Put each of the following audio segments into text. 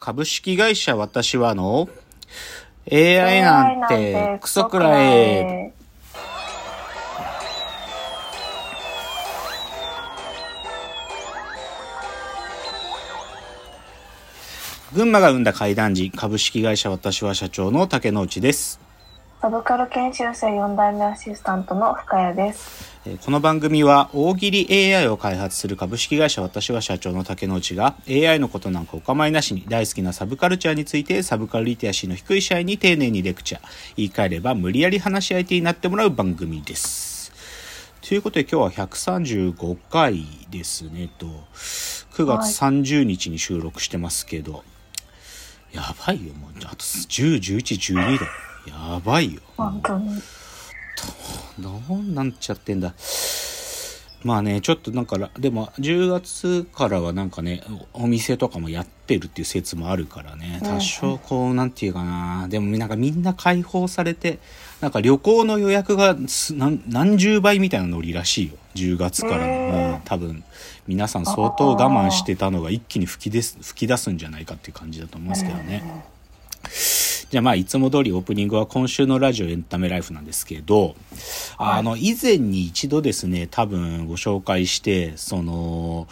株式会社私はの AI なんてクソくらえ。群馬が生んだ怪談時株式会社私は社長の竹之内です。サブカル研修生4代目アシスタントの深谷です。えーこの番組は大喜利 AI を開発する株式会社私は社長の竹之内が AI のことなんかお構いなしに大好きなサブカルチャーについてサブカルリテラシーの低い社員に丁寧にレクチャー。言い換えれば無理やり話し相手になってもらう番組です。ということで今日は135回ですねと。9月30日に収録してますけど、やばいよもう。あと10、11、12だやばいよ。本当に。どうなんちゃってんだ。まあね、ちょっとなんか、でも10月からはなんかね、おお店とかもやってるっていう説もあるからね、多少こう、なんていうかな、でもなんかみんな解放されて、なんか旅行の予約がす何何十倍みたいなノリらしいよ。10月からの。へーうん多分、皆さん相当我慢してたのが一気に吹き出す、吹き出すんじゃないかっていう感じだと思いますけどね。じゃあまあいつも通りオープニングは今週のラジオエンタメライフなんですけど、あの以前に一度ですね、多分ご紹介して、その、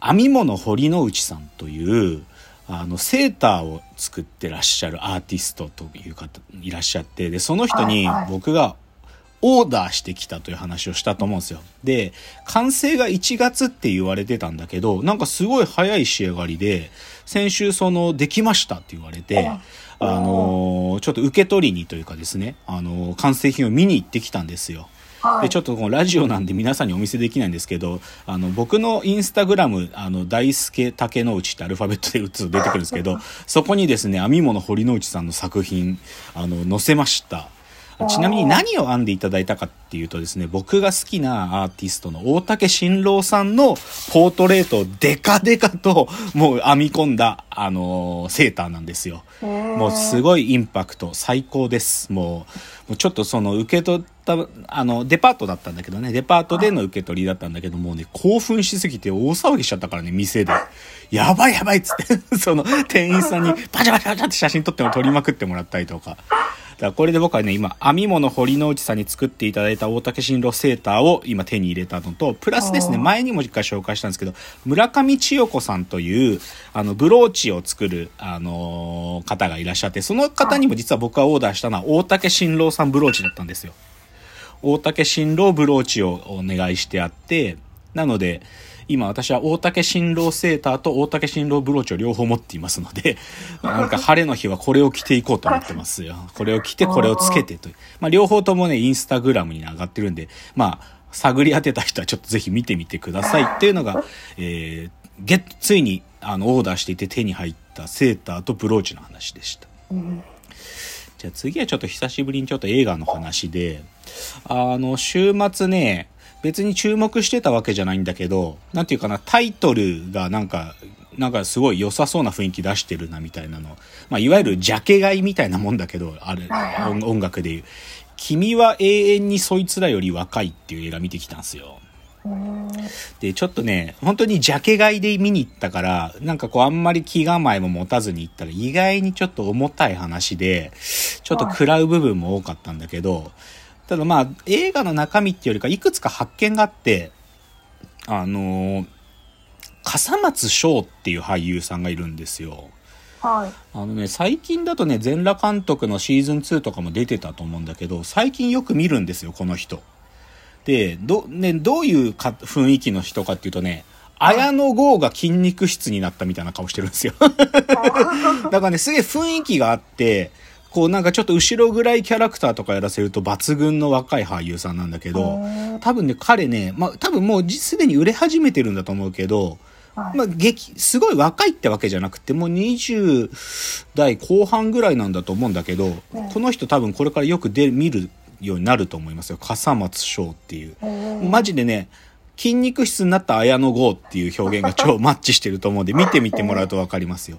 編み物堀之内さんという、あの、セーターを作ってらっしゃるアーティストという方いらっしゃって、で、その人に僕がオーダーしてきたという話をしたと思うんですよ。で、完成が1月って言われてたんだけど、なんかすごい早い仕上がりで、先週その、できましたって言われて、あのーちょっと受け取りにというかですね、あのー完成品を見に行ってきたんですよ。はい。でちょっとこのラジオなんで皆さんにお見せできないんですけどあの僕のインスタグラムあの大輔竹之内ってアルファベットで打つと出てくるんですけどそこにですね編み物堀之内さんの作品あの載せましたちなみに何を編んでいただいたかっていうとですね僕が好きなアーティストの大竹新郎さんのポートレートをデカデカともう編み込んだあのセーターなんですよ。もうすごいインパクト最高です。もうもうちょっとその受け取ったあのデパートだったんだけどね。デパートでの受け取りだったんだけどもうね興奮しすぎて大騒ぎしちゃったからね店で。やばいやばいっつって。その店員さんにパチャパチャパチャって写真撮っても撮りまくってもらったりとかだからこれで僕はね今編み物堀之内さんに作っていただいた大竹新郎セーターを今手に入れたのとプラスですね前にも一回紹介したんですけど村上千代子さんというあのブローチを作る、あのー方がいらっしゃってその方にも実は僕がオーダーしたのは大竹新郎さんブローチだったんですよ。大竹新郎ブローチをお願いしてあってなので今私は大竹新郎セーターと大竹新郎ブローチを両方持っていますので なんか晴れの日はこれを着ていこうと思ってますよ。これを着てこれをつけてという、まあ、両方ともねインスタグラムに上がってるんでまあ探り当てた人はちょっとぜひ見てみてください。っていうのが、えー、ゲットついにあのオーダーしていて手に入ったセーターとブローチの話でした。じゃあ次はちょっと久しぶりにちょっと映画の話で、あの、週末ね、別に注目してたわけじゃないんだけど、なんていうかな、タイトルがなんか、なんかすごい良さそうな雰囲気出してるなみたいなの。まあ、いわゆるジャケ買いみたいなもんだけど、ある、音音楽でいう。君は永遠にそいつらより若いっていう映画見てきたんですよ。で、ちょっとね、本当にジャケ買いで見に行ったから、なんかこうあんまり気構えも持たずに行ったら意外にちょっと重たい話で、ちょっと食らう部分も多かったんだけど、ただまあ映画の中身っていうよりかいくつか発見があって、あのー笠松翔っていう俳優さんがいるんですよ。はい。あのね、最近だとね、全裸監督のシーズン2とかも出てたと思うんだけど、最近よく見るんですよ、この人。で、ど、ね、どういうか雰囲気の人かっていうとね、綾野剛が筋肉質になったみたいな顔してるんですよ。だからね、すげえ雰囲気があって、こうなんかちょっと後ろぐらいキャラクターとかやらせると抜群の若い俳優さんなんだけど、多分ね、彼ね、まあ多分もうすでに売れ始めてるんだと思うけど、はいまあ、激、すごい若いってわけじゃなくて、もう20代後半ぐらいなんだと思うんだけど、この人多分これからよく出、見るようになると思いますよ。笠松翔っていう。マジでね、筋肉質になった綾野剛っていう表現が超マッチしてると思うんで、見てみてもらうとわかりますよ。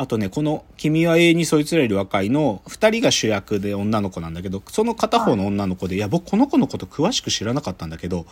あとね、この、君は永遠にそいつらより若いの、二人が主役で女の子なんだけど、その片方の女の子で、いや、僕この子のこと詳しく知らなかったんだけど、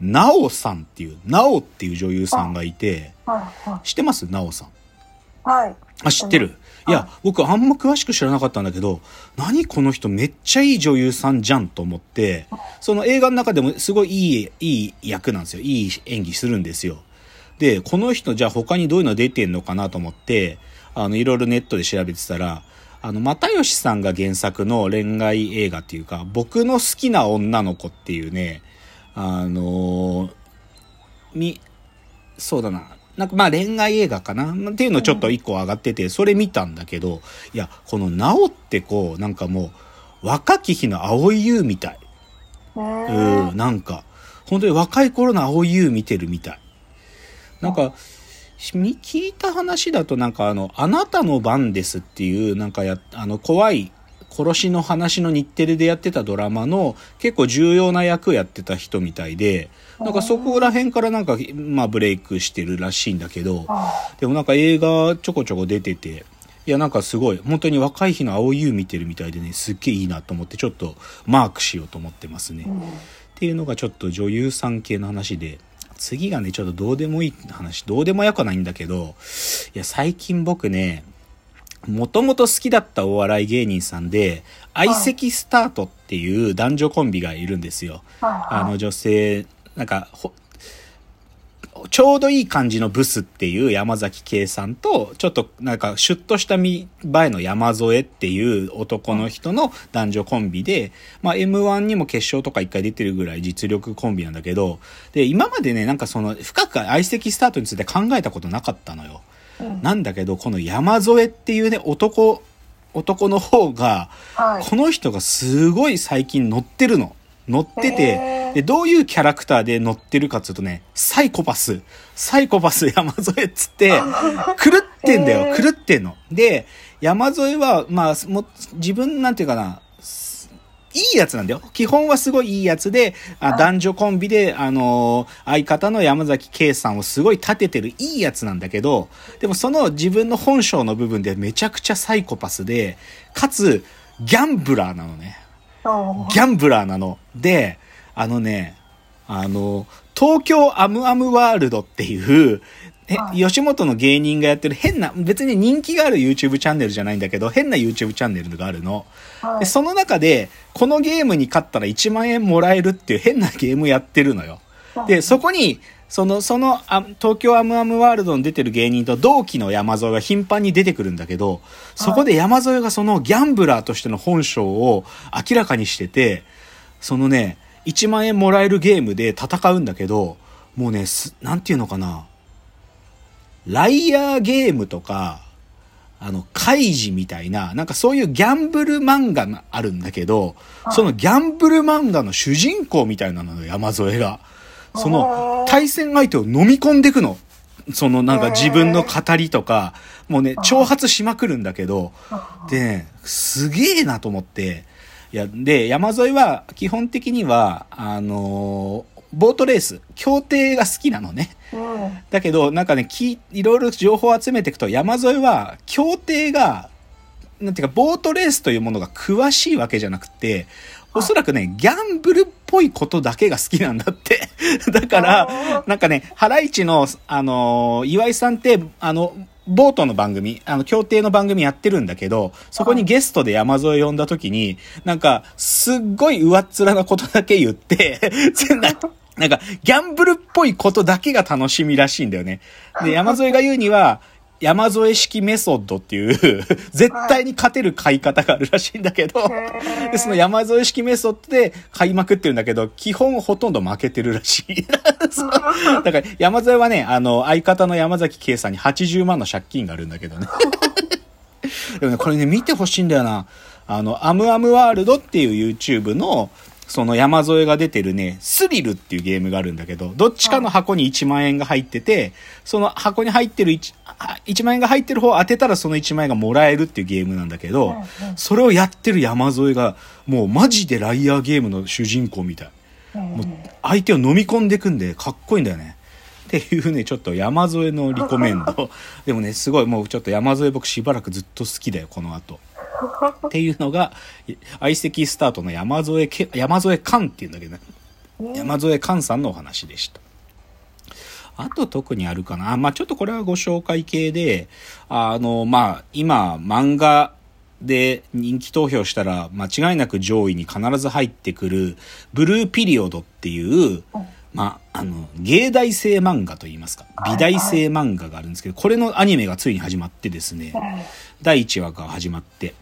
なおさんっていう、なおっていう女優さんがいて、はい。知ってます？なおさん。はい。あ、知ってる。いや、僕あんま詳しく知らなかったんだけど、何この人めっちゃいい女優さんじゃんと思って、その映画の中でもすごいいい、いい役なんですよ。いい演技するんですよ。で、この人じゃあ他にどういうの出てんのかなと思って、あの、いろいろネットで調べてたら、あの、又吉さんが原作の恋愛映画っていうか、僕の好きな女の子っていうね、あのみ、そうだな。なんかまあ恋愛映画かなっていうのちょっと一個上がってて、それ見たんだけど、いや、このなおってこう、なんかもう、若き日の青い優みたい。ねうん、なんか、本当に若い頃の青い優見てるみたい。なんか、み聞いた話だとなんかあの、あなたの番ですっていう、なんかや、あの、怖い殺しの話の日テレでやってたドラマの結構重要な役やってた人みたいで、なんかそこら辺からなんか、まあブレイクしてるらしいんだけど、あでもなんか映画ちょこちょこ出てて、いやなんかすごい、本当に若い日の青い優見てるみたいでね、すっげえいいなと思ってちょっとマークしようと思ってますね。うんっていうのがちょっと女優さん系の話で、次がね、ちょっとどうでもいい話、どうでもよくはないんだけど、いや、最近僕ね、もともと好きだったお笑い芸人さんで、相席スタートっていう男女コンビがいるんですよ。あの女性、なんか、ほちょうどいい感じのブスっていう山崎圭さんと、ちょっとなんかシュッとした見栄えの山添っていう男の人の男女コンビで、まあ M1 にも決勝とか一回出てるぐらい実力コンビなんだけど、で、今までね、なんかその深く相席スタートについて考えたことなかったのよ。うんなんだけど、この山添っていうね、男、男の方が、はいこの人がすごい最近乗ってるの。乗ってへて、ーで、どういうキャラクターで乗ってるかっつうとね、サイコパス、サイコパス山添っつって、狂ってんだよ、狂ってんの。で、山添は、まあ、もう自分なんていうかな、すいいやつなんだよ。基本はすごいいいやつで、あ男女コンビで、あのー相方の山崎圭さんをすごい立ててるいいやつなんだけど、でもその自分の本性の部分でめちゃくちゃサイコパスで、かつ、ギャンブラーなのね。おギャンブラーなの。で、あのね、あの、東京アムアムワールドっていう、吉本の芸人がやってる変な、別に人気がある YouTube チャンネルじゃないんだけど、変な YouTube チャンネルがあるの。はいでその中で、このゲームに勝ったら1万円もらえるっていう変なゲームやってるのよ。で、そこに、その、その、あ東京アムアムワールドに出てる芸人と同期の山添が頻繁に出てくるんだけど、そこで山添がそのギャンブラーとしての本性を明らかにしてて、そのね、1万円もらえるゲームで戦うんだけど、もうね、すなんていうのかな、ライアーゲームとか、あの、カイジみたいな、なんかそういうギャンブル漫画があるんだけど、そのギャンブル漫画の主人公みたいなのよ、山添が。その、対戦相手を飲み込んでいくの。そのなんか自分の語りとか、もうね、挑発しまくるんだけど、でね、すげえなと思って、いや、で、山添は基本的には、あのーボートレース、競艇が好きなのね。うんだけど、なんかね、きいろいろ情報を集めていくと、山添は、競艇が、なんていうか、ボートレースというものが詳しいわけじゃなくて、おそらくね、ギャンブルっぽいことだけが好きなんだって。だから、なんかね、ハライチの、あのー岩井さんって、あの、ボートの番組、あの、協定の番組やってるんだけど、そこにゲストで山添呼んだ時に、なんか、すっごい上っ面なことだけ言って、なんか、ギャンブルっぽいことだけが楽しみらしいんだよね。で、山添が言うには、山添式メソッドっていう、絶対に勝てる買い方があるらしいんだけど、で、その山添式メソッドで買いまくってるんだけど、基本ほとんど負けてるらしい。だから、山添はね、あの、相方の山崎圭さんに80万の借金があるんだけどね。でもね、これね、見てほしいんだよな。あの、アムアムワールドっていう YouTube の、その山添が出てるね、スリルっていうゲームがあるんだけど、どっちかの箱に1万円が入ってて、その箱に入ってる 1, あ1万円が入ってる方を当てたらその1万円がもらえるっていうゲームなんだけど、それをやってる山添が、もうマジでライアーゲームの主人公みたい。もう相手を飲み込んでいくんでかっこいいんだよね。っていうね、ちょっと山添のリコメンド。でもね、すごいもうちょっと山添僕しばらくずっと好きだよ、この後。っていうのが、い相席スタートの山添け、山添寛っていうんだけどね。山添寛さんのお話でした。あと特にあるかな。まあ、ちょっとこれはご紹介系で、あの、まあ、今、漫画で人気投票したら間違いなく上位に必ず入ってくる、ブルーピリオドっていう、まあ、あの、芸大生漫画といいますか、美大生漫画があるんですけど、これのアニメがついに始まってですね、第1話が始まって、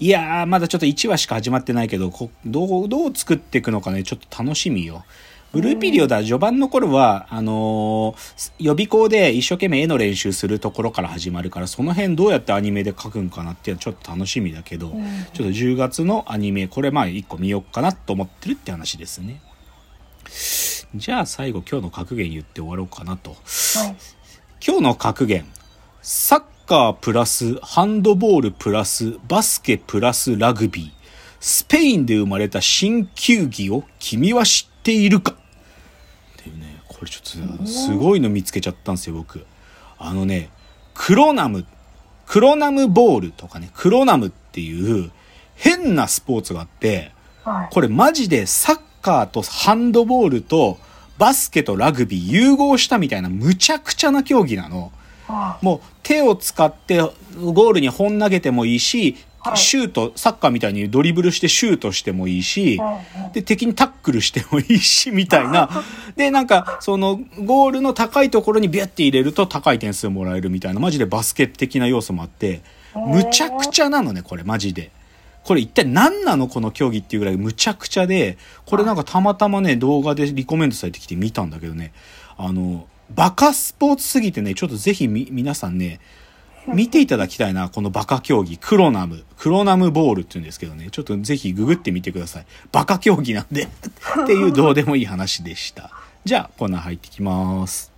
いやー、まだちょっと1話しか始まってないけど、こどう、どう作っていくのかね、ちょっと楽しみよ。ブルーピリオドは序盤の頃は、あのー予備校で一生懸命絵の練習するところから始まるから、その辺どうやってアニメで描くんかなっていうのはちょっと楽しみだけど、ちょっと10月のアニメ、これまあ1個見よっかなと思ってるって話ですね。じゃあ最後今日の格言言って終わろうかなと。はい。今日の格言。サッカープラスハンドボールプラスバスケプラスラグビー。スペインで生まれた新球技を君は知っているかっていうね、これちょっとすごいの見つけちゃったんですよ、僕。あのね、クロナム、クロナムボールとかね、クロナムっていう変なスポーツがあって、はい。これマジでサッカーとハンドボールとバスケとラグビー融合したみたいなむちゃくちゃな競技なの。あもう手を使ってゴールに本投げてもいいし、はい。シュート、サッカーみたいにドリブルしてシュートしてもいいし、で、敵にタックルしてもいいし、みたいな。で、なんか、その、ゴールの高いところにビュッて入れると高い点数もらえるみたいな、マジでバスケ的な要素もあって、むちゃくちゃなのね、これ、マジで。これ一体何なのこの競技っていうぐらいむちゃくちゃで、これなんかたまたまね、動画でリコメンドされてきて見たんだけどね、あの、バカスポーツすぎてね、ちょっとぜひみ、皆さんね、見ていただきたいな、このバカ競技、クロナム、クロナムボールって言うんですけどね、ちょっとぜひググってみてください。バカ競技なんで、っていうどうでもいい話でした。じゃあ、コーナー入ってきます。